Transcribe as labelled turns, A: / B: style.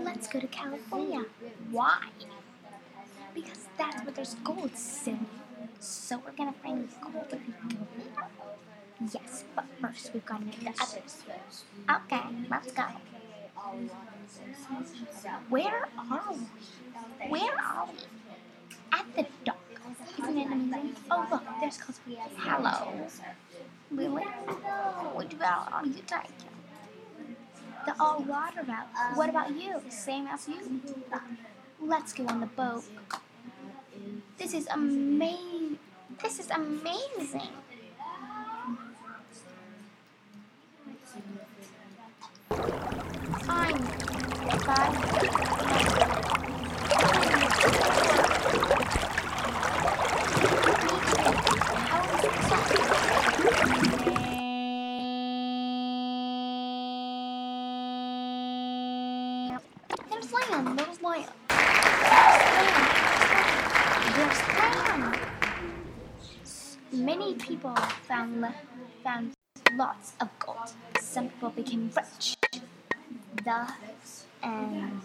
A: Let's go to California. Why? Because that's where there's gold, silly. So we're gonna find the gold and go. Yes, but first we've got to meet the others. Okay, let's go. Where are we? Where are we? At the dock. Isn't it amazing? Oh look, there's Cosby. Hello. Lily? Which boat are you taking? The all water route. What about you? Same as you. Let's go on the boat. This is amazing. This is amazing. Fine. There's land. There's land. There's land. Many people found found lots of gold. Some people became rich. The and